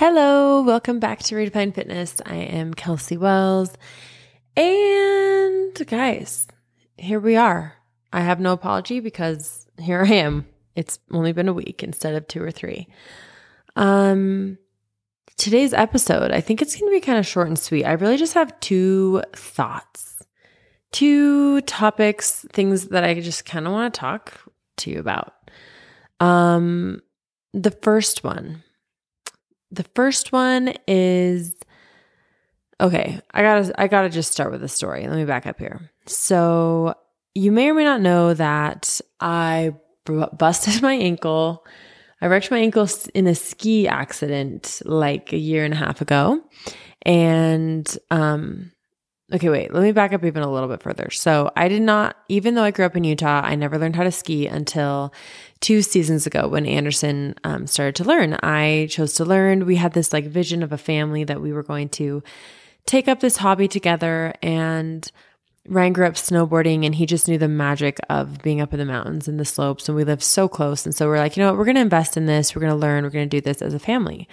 Hello, welcome back to Redefine Fitness. I am Kelsey Wells. And guys, here we are. I have no apology because here I am. It's only been a week instead of two or three. Um today's episode, I think it's going to be kind of short and sweet. I really just have two thoughts. Two topics, things that I just kind of want to talk to you about. Um the first one the first one is okay, I got to I got to just start with the story. Let me back up here. So, you may or may not know that I busted my ankle. I wrecked my ankle in a ski accident like a year and a half ago. And um Okay, wait, let me back up even a little bit further. So, I did not, even though I grew up in Utah, I never learned how to ski until two seasons ago when Anderson um, started to learn. I chose to learn. We had this like vision of a family that we were going to take up this hobby together. And Ryan grew up snowboarding and he just knew the magic of being up in the mountains and the slopes. And we lived so close. And so we're like, you know what, we're going to invest in this. We're going to learn. We're going to do this as a family.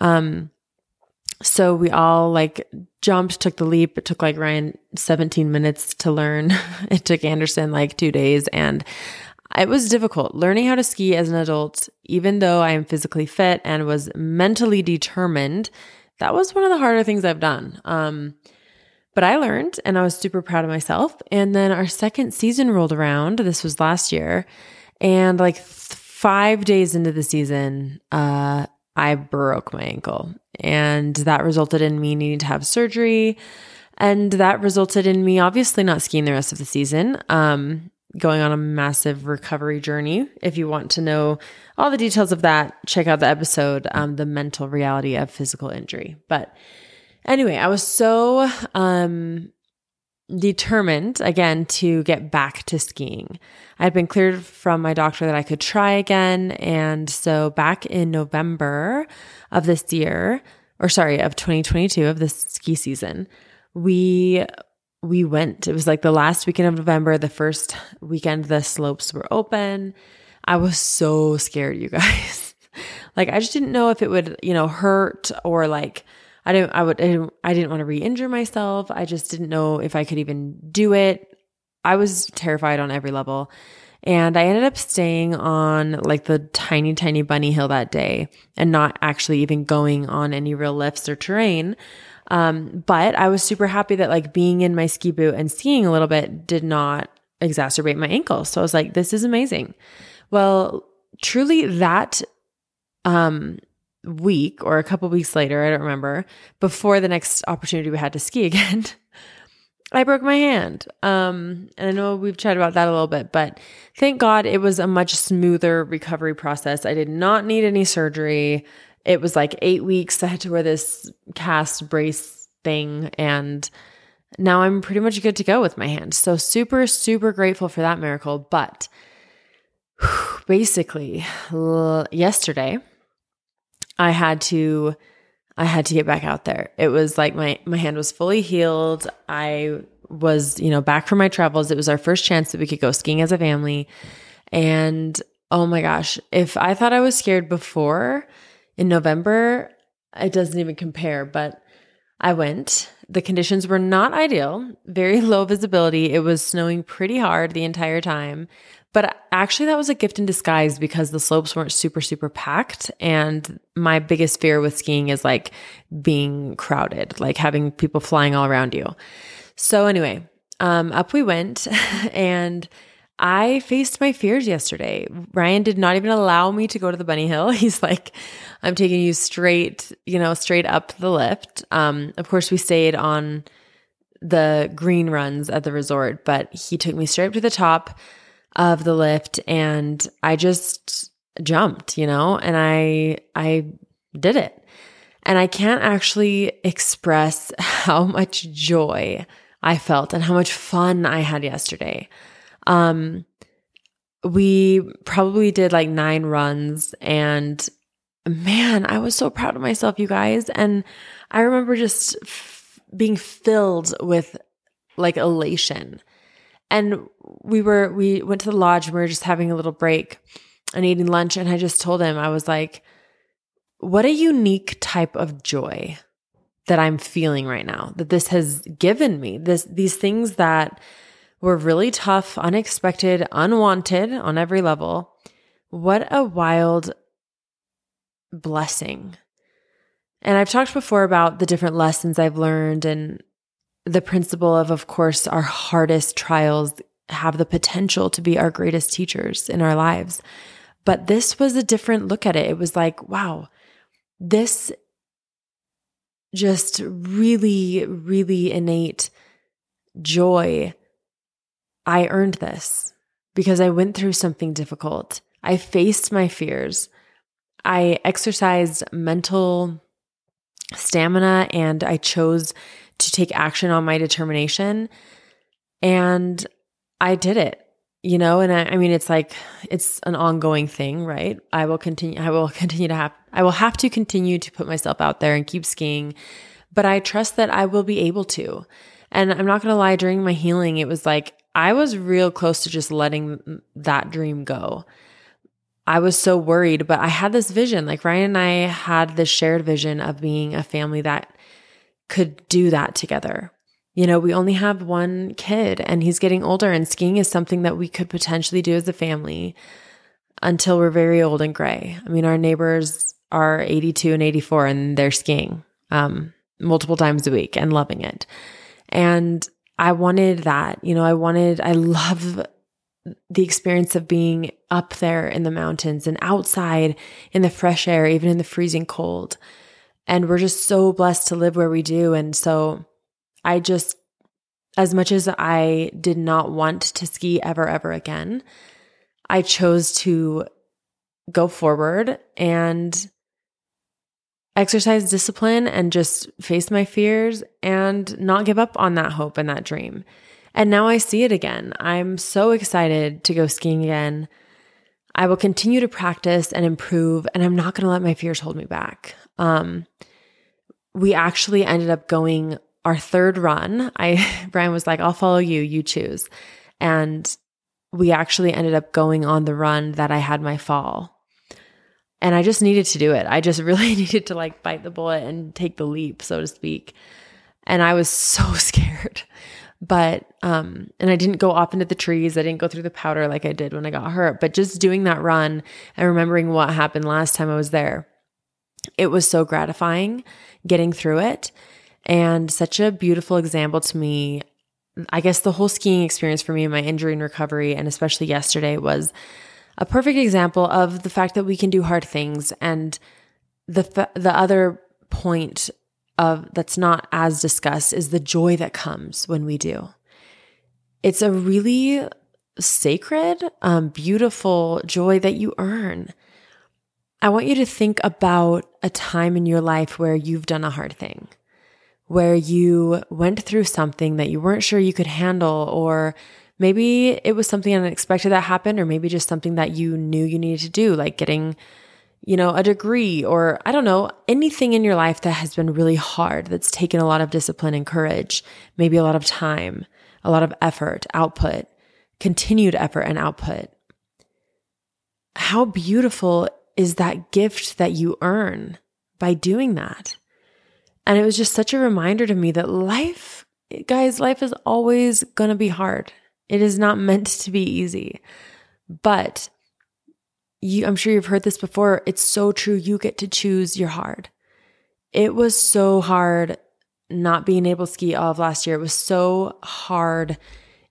Um, so we all like jumped, took the leap. It took like Ryan 17 minutes to learn. it took Anderson like two days. And it was difficult learning how to ski as an adult, even though I am physically fit and was mentally determined. That was one of the harder things I've done. Um, but I learned and I was super proud of myself. And then our second season rolled around. This was last year. And like th- five days into the season, uh, I broke my ankle. And that resulted in me needing to have surgery. And that resulted in me obviously not skiing the rest of the season, um, going on a massive recovery journey. If you want to know all the details of that, check out the episode, um, The Mental Reality of Physical Injury. But anyway, I was so um, determined again to get back to skiing. I had been cleared from my doctor that I could try again. And so back in November of this year, or sorry, of 2022 of this ski season, we we went. It was like the last weekend of November, the first weekend the slopes were open. I was so scared, you guys. like I just didn't know if it would, you know, hurt or like I didn't, I would, I didn't, want to re injure myself. I just didn't know if I could even do it. I was terrified on every level. And I ended up staying on like the tiny, tiny bunny hill that day and not actually even going on any real lifts or terrain. Um, but I was super happy that like being in my ski boot and skiing a little bit did not exacerbate my ankle. So I was like, this is amazing. Well, truly that um week or a couple weeks later, I don't remember, before the next opportunity we had to ski again, I broke my hand. Um, and I know we've chatted about that a little bit, but thank God it was a much smoother recovery process. I did not need any surgery. It was like eight weeks. I had to wear this cast brace thing, and now I'm pretty much good to go with my hand. So, super, super grateful for that miracle. But basically, yesterday, I had to I had to get back out there. It was like my my hand was fully healed. I was, you know, back from my travels. It was our first chance that we could go skiing as a family. And oh my gosh, if I thought I was scared before in November, it doesn't even compare, but I went. The conditions were not ideal, very low visibility. It was snowing pretty hard the entire time. But actually, that was a gift in disguise because the slopes weren't super, super packed. And my biggest fear with skiing is like being crowded, like having people flying all around you. So, anyway, um, up we went and I faced my fears yesterday. Ryan did not even allow me to go to the bunny hill. He's like, I'm taking you straight, you know, straight up the lift. Um, of course, we stayed on the green runs at the resort, but he took me straight up to the top of the lift and I just jumped, you know, and I I did it. And I can't actually express how much joy I felt and how much fun I had yesterday. Um we probably did like 9 runs and man, I was so proud of myself, you guys. And I remember just f- being filled with like elation and we were, we went to the lodge and we were just having a little break and eating lunch. And I just told him, I was like, what a unique type of joy that I'm feeling right now that this has given me. This these things that were really tough, unexpected, unwanted on every level. What a wild blessing. And I've talked before about the different lessons I've learned and the principle of of course our hardest trials have the potential to be our greatest teachers in our lives. But this was a different look at it. It was like, wow, this just really, really innate joy. I earned this because I went through something difficult. I faced my fears. I exercised mental stamina and I chose to take action on my determination. And I did it, you know, and I, I, mean, it's like, it's an ongoing thing, right? I will continue, I will continue to have, I will have to continue to put myself out there and keep skiing, but I trust that I will be able to. And I'm not going to lie, during my healing, it was like, I was real close to just letting that dream go. I was so worried, but I had this vision. Like Ryan and I had this shared vision of being a family that could do that together you know, we only have one kid and he's getting older, and skiing is something that we could potentially do as a family until we're very old and gray. I mean, our neighbors are 82 and 84 and they're skiing um, multiple times a week and loving it. And I wanted that. You know, I wanted, I love the experience of being up there in the mountains and outside in the fresh air, even in the freezing cold. And we're just so blessed to live where we do. And so, I just, as much as I did not want to ski ever, ever again, I chose to go forward and exercise discipline and just face my fears and not give up on that hope and that dream. And now I see it again. I'm so excited to go skiing again. I will continue to practice and improve, and I'm not going to let my fears hold me back. Um, we actually ended up going our third run, I Brian was like, "I'll follow you, you choose." And we actually ended up going on the run that I had my fall. And I just needed to do it. I just really needed to like bite the bullet and take the leap, so to speak. And I was so scared. But um and I didn't go up into the trees. I didn't go through the powder like I did when I got hurt, but just doing that run and remembering what happened last time I was there. It was so gratifying getting through it and such a beautiful example to me. I guess the whole skiing experience for me and my injury and recovery, and especially yesterday, was a perfect example of the fact that we can do hard things. And the the other point of that's not as discussed is the joy that comes when we do. It's a really sacred, um, beautiful joy that you earn. I want you to think about a time in your life where you've done a hard thing where you went through something that you weren't sure you could handle, or maybe it was something unexpected that happened, or maybe just something that you knew you needed to do, like getting, you know, a degree, or I don't know, anything in your life that has been really hard, that's taken a lot of discipline and courage, maybe a lot of time, a lot of effort, output, continued effort and output. How beautiful is that gift that you earn by doing that? And it was just such a reminder to me that life, guys, life is always going to be hard. It is not meant to be easy. But you, I'm sure you've heard this before. It's so true. You get to choose your hard. It was so hard not being able to ski all of last year. It was so hard.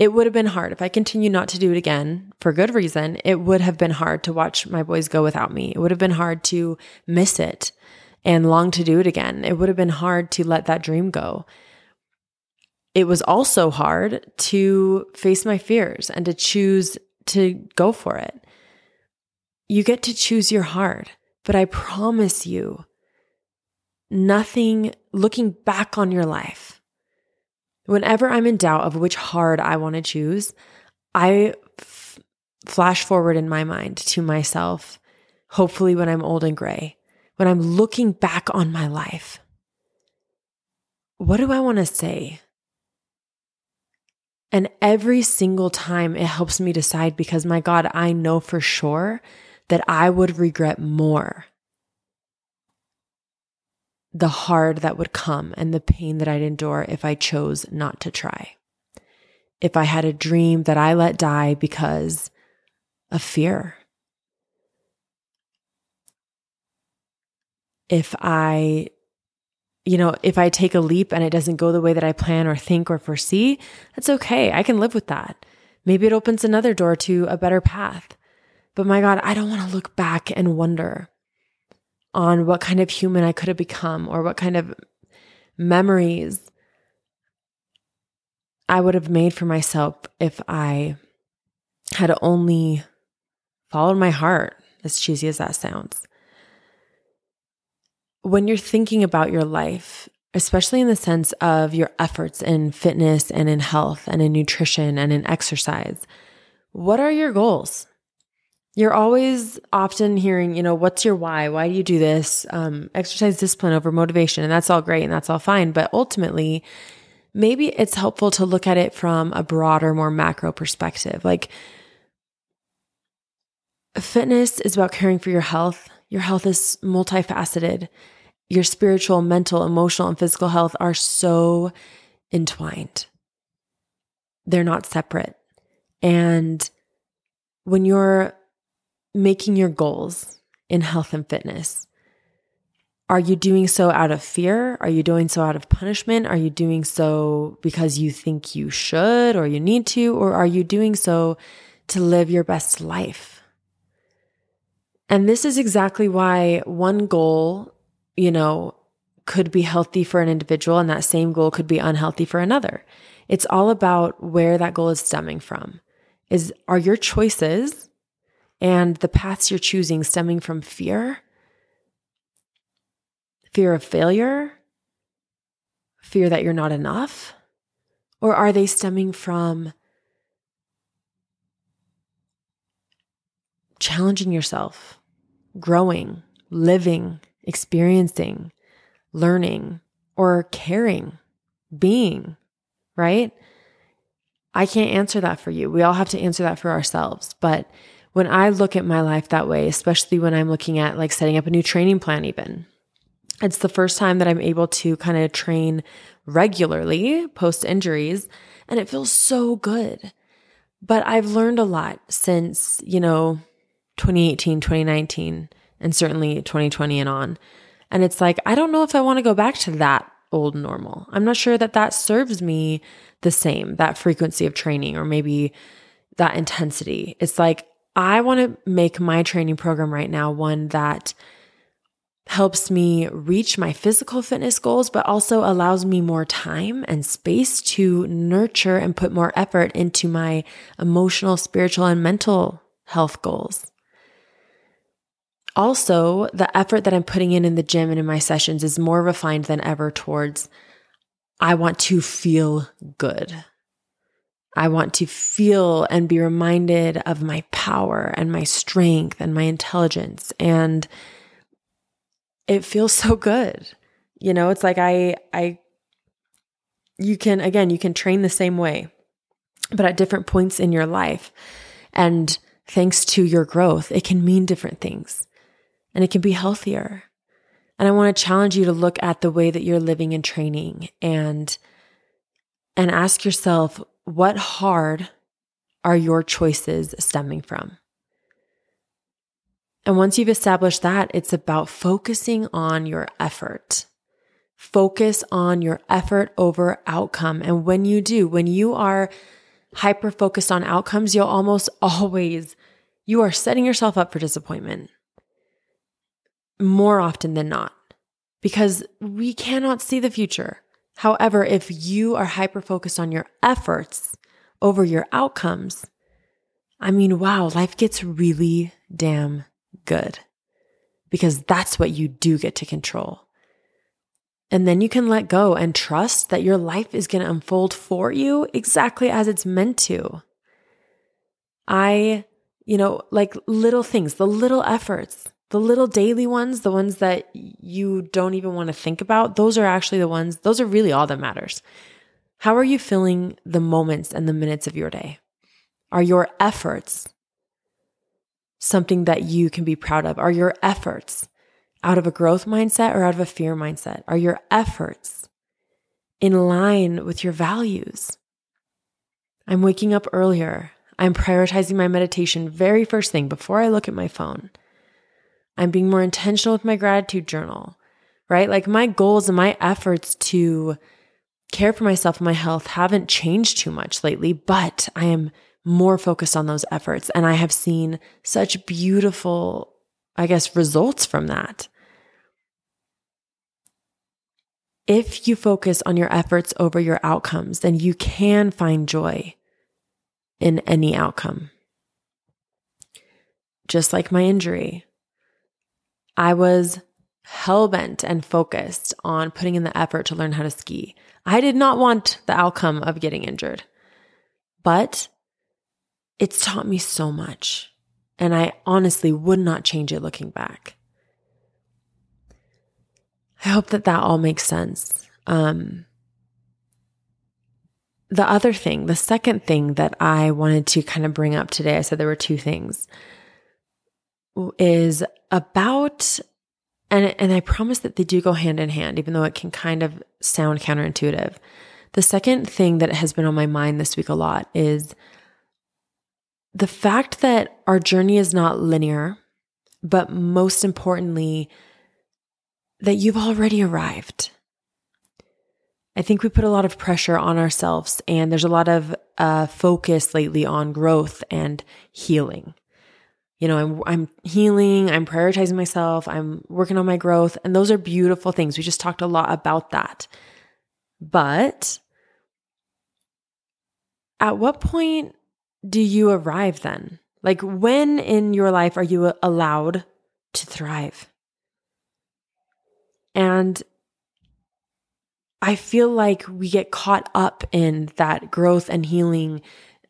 It would have been hard if I continue not to do it again for good reason. It would have been hard to watch my boys go without me. It would have been hard to miss it and long to do it again. It would have been hard to let that dream go. It was also hard to face my fears and to choose to go for it. You get to choose your heart, but I promise you, nothing looking back on your life, whenever I'm in doubt of which hard I want to choose, I f- flash forward in my mind to myself, hopefully when I'm old and gray when I'm looking back on my life, what do I want to say? And every single time it helps me decide because, my God, I know for sure that I would regret more the hard that would come and the pain that I'd endure if I chose not to try. If I had a dream that I let die because of fear. If I, you know, if I take a leap and it doesn't go the way that I plan or think or foresee, that's okay. I can live with that. Maybe it opens another door to a better path. But my God, I don't want to look back and wonder on what kind of human I could have become or what kind of memories I would have made for myself if I had only followed my heart, as cheesy as that sounds. When you're thinking about your life, especially in the sense of your efforts in fitness and in health and in nutrition and in exercise, what are your goals? You're always often hearing, you know, what's your why? Why do you do this? Um, exercise discipline over motivation. And that's all great and that's all fine. But ultimately, maybe it's helpful to look at it from a broader, more macro perspective. Like, fitness is about caring for your health. Your health is multifaceted. Your spiritual, mental, emotional, and physical health are so entwined, they're not separate. And when you're making your goals in health and fitness, are you doing so out of fear? Are you doing so out of punishment? Are you doing so because you think you should or you need to? Or are you doing so to live your best life? And this is exactly why one goal, you know, could be healthy for an individual and that same goal could be unhealthy for another. It's all about where that goal is stemming from. Is are your choices and the paths you're choosing stemming from fear? Fear of failure? Fear that you're not enough? Or are they stemming from challenging yourself, growing, living, experiencing, learning, or caring, being, right? I can't answer that for you. We all have to answer that for ourselves. But when I look at my life that way, especially when I'm looking at like setting up a new training plan, even, it's the first time that I'm able to kind of train regularly post injuries, and it feels so good. But I've learned a lot since, you know, 2018, 2019, and certainly 2020 and on. And it's like, I don't know if I want to go back to that old normal. I'm not sure that that serves me the same, that frequency of training or maybe that intensity. It's like, I want to make my training program right now one that helps me reach my physical fitness goals, but also allows me more time and space to nurture and put more effort into my emotional, spiritual, and mental health goals. Also, the effort that I'm putting in in the gym and in my sessions is more refined than ever towards I want to feel good. I want to feel and be reminded of my power and my strength and my intelligence and it feels so good. You know, it's like I I you can again, you can train the same way, but at different points in your life. And thanks to your growth, it can mean different things. And it can be healthier. And I want to challenge you to look at the way that you're living and training and and ask yourself what hard are your choices stemming from? And once you've established that, it's about focusing on your effort. Focus on your effort over outcome. And when you do, when you are hyper focused on outcomes, you'll almost always, you are setting yourself up for disappointment more often than not because we cannot see the future. However, if you are hyper focused on your efforts over your outcomes, I mean, wow, life gets really damn good because that's what you do get to control. And then you can let go and trust that your life is going to unfold for you exactly as it's meant to. I, you know, like little things, the little efforts, the little daily ones, the ones that you don't even want to think about, those are actually the ones, those are really all that matters. How are you filling the moments and the minutes of your day? Are your efforts something that you can be proud of? Are your efforts out of a growth mindset or out of a fear mindset? Are your efforts in line with your values? I'm waking up earlier. I'm prioritizing my meditation very first thing before I look at my phone. I'm being more intentional with my gratitude journal, right? Like my goals and my efforts to care for myself and my health haven't changed too much lately, but I am more focused on those efforts. And I have seen such beautiful, I guess, results from that. If you focus on your efforts over your outcomes, then you can find joy in any outcome. Just like my injury, I was hell bent and focused on putting in the effort to learn how to ski. I did not want the outcome of getting injured, but it's taught me so much. And I honestly would not change it looking back. I hope that that all makes sense. Um, the other thing, the second thing that I wanted to kind of bring up today, I said there were two things, is about, and, and I promise that they do go hand in hand, even though it can kind of sound counterintuitive. The second thing that has been on my mind this week a lot is the fact that our journey is not linear, but most importantly, that you've already arrived. I think we put a lot of pressure on ourselves, and there's a lot of uh, focus lately on growth and healing. You know, I'm, I'm healing, I'm prioritizing myself, I'm working on my growth, and those are beautiful things. We just talked a lot about that. But at what point do you arrive then? Like, when in your life are you allowed to thrive? And I feel like we get caught up in that growth and healing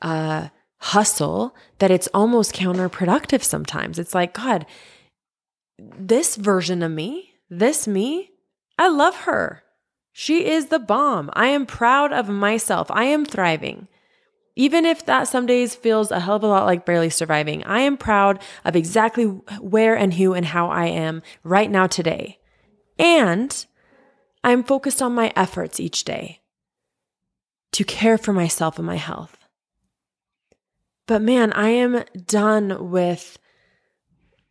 uh, hustle that it's almost counterproductive sometimes. It's like, God, this version of me, this me, I love her. She is the bomb. I am proud of myself. I am thriving. Even if that some days feels a hell of a lot like barely surviving, I am proud of exactly where and who and how I am right now today. And I'm focused on my efforts each day to care for myself and my health. But man, I am done with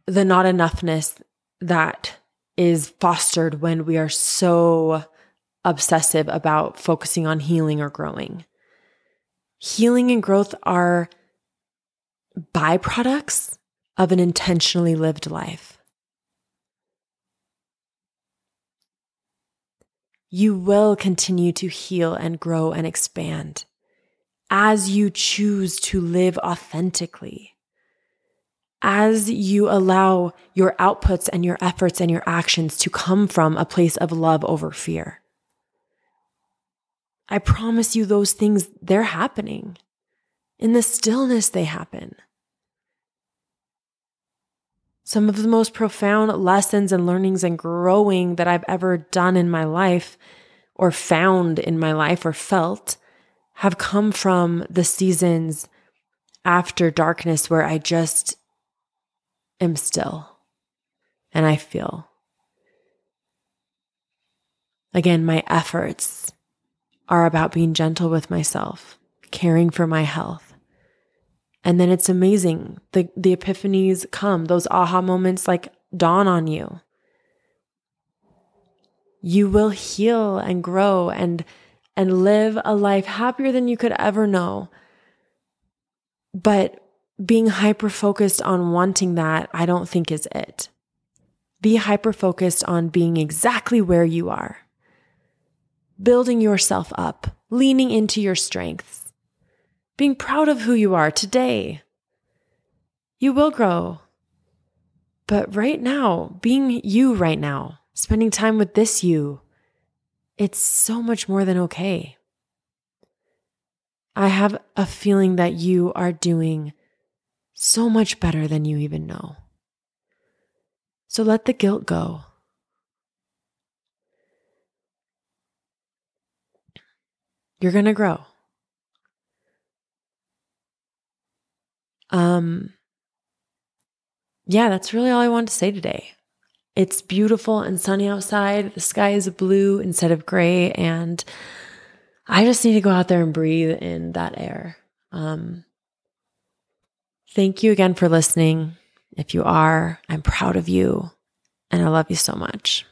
the not enoughness that is fostered when we are so obsessive about focusing on healing or growing healing and growth are byproducts of an intentionally lived life. You will continue to heal and grow and expand as you choose to live authentically, as you allow your outputs and your efforts and your actions to come from a place of love over fear. I promise you, those things, they're happening. In the stillness, they happen. Some of the most profound lessons and learnings and growing that I've ever done in my life, or found in my life, or felt, have come from the seasons after darkness where I just am still and I feel. Again, my efforts are about being gentle with myself, caring for my health. And then it's amazing. The, the epiphanies come, those aha moments like dawn on you. You will heal and grow and, and live a life happier than you could ever know. But being hyper focused on wanting that, I don't think is it. Be hyper focused on being exactly where you are building yourself up, leaning into your strengths, being proud of who you are today. You will grow. But right now, being you right now, spending time with this you, it's so much more than okay. I have a feeling that you are doing so much better than you even know. So let the guilt go. You're going to grow. Um, yeah, that's really all I wanted to say today It's beautiful and sunny outside. The sky is blue instead of gray. And I just need to go out there and breathe in that air. Um, thank you again for listening. If you are, I'm proud of you and I love you so much.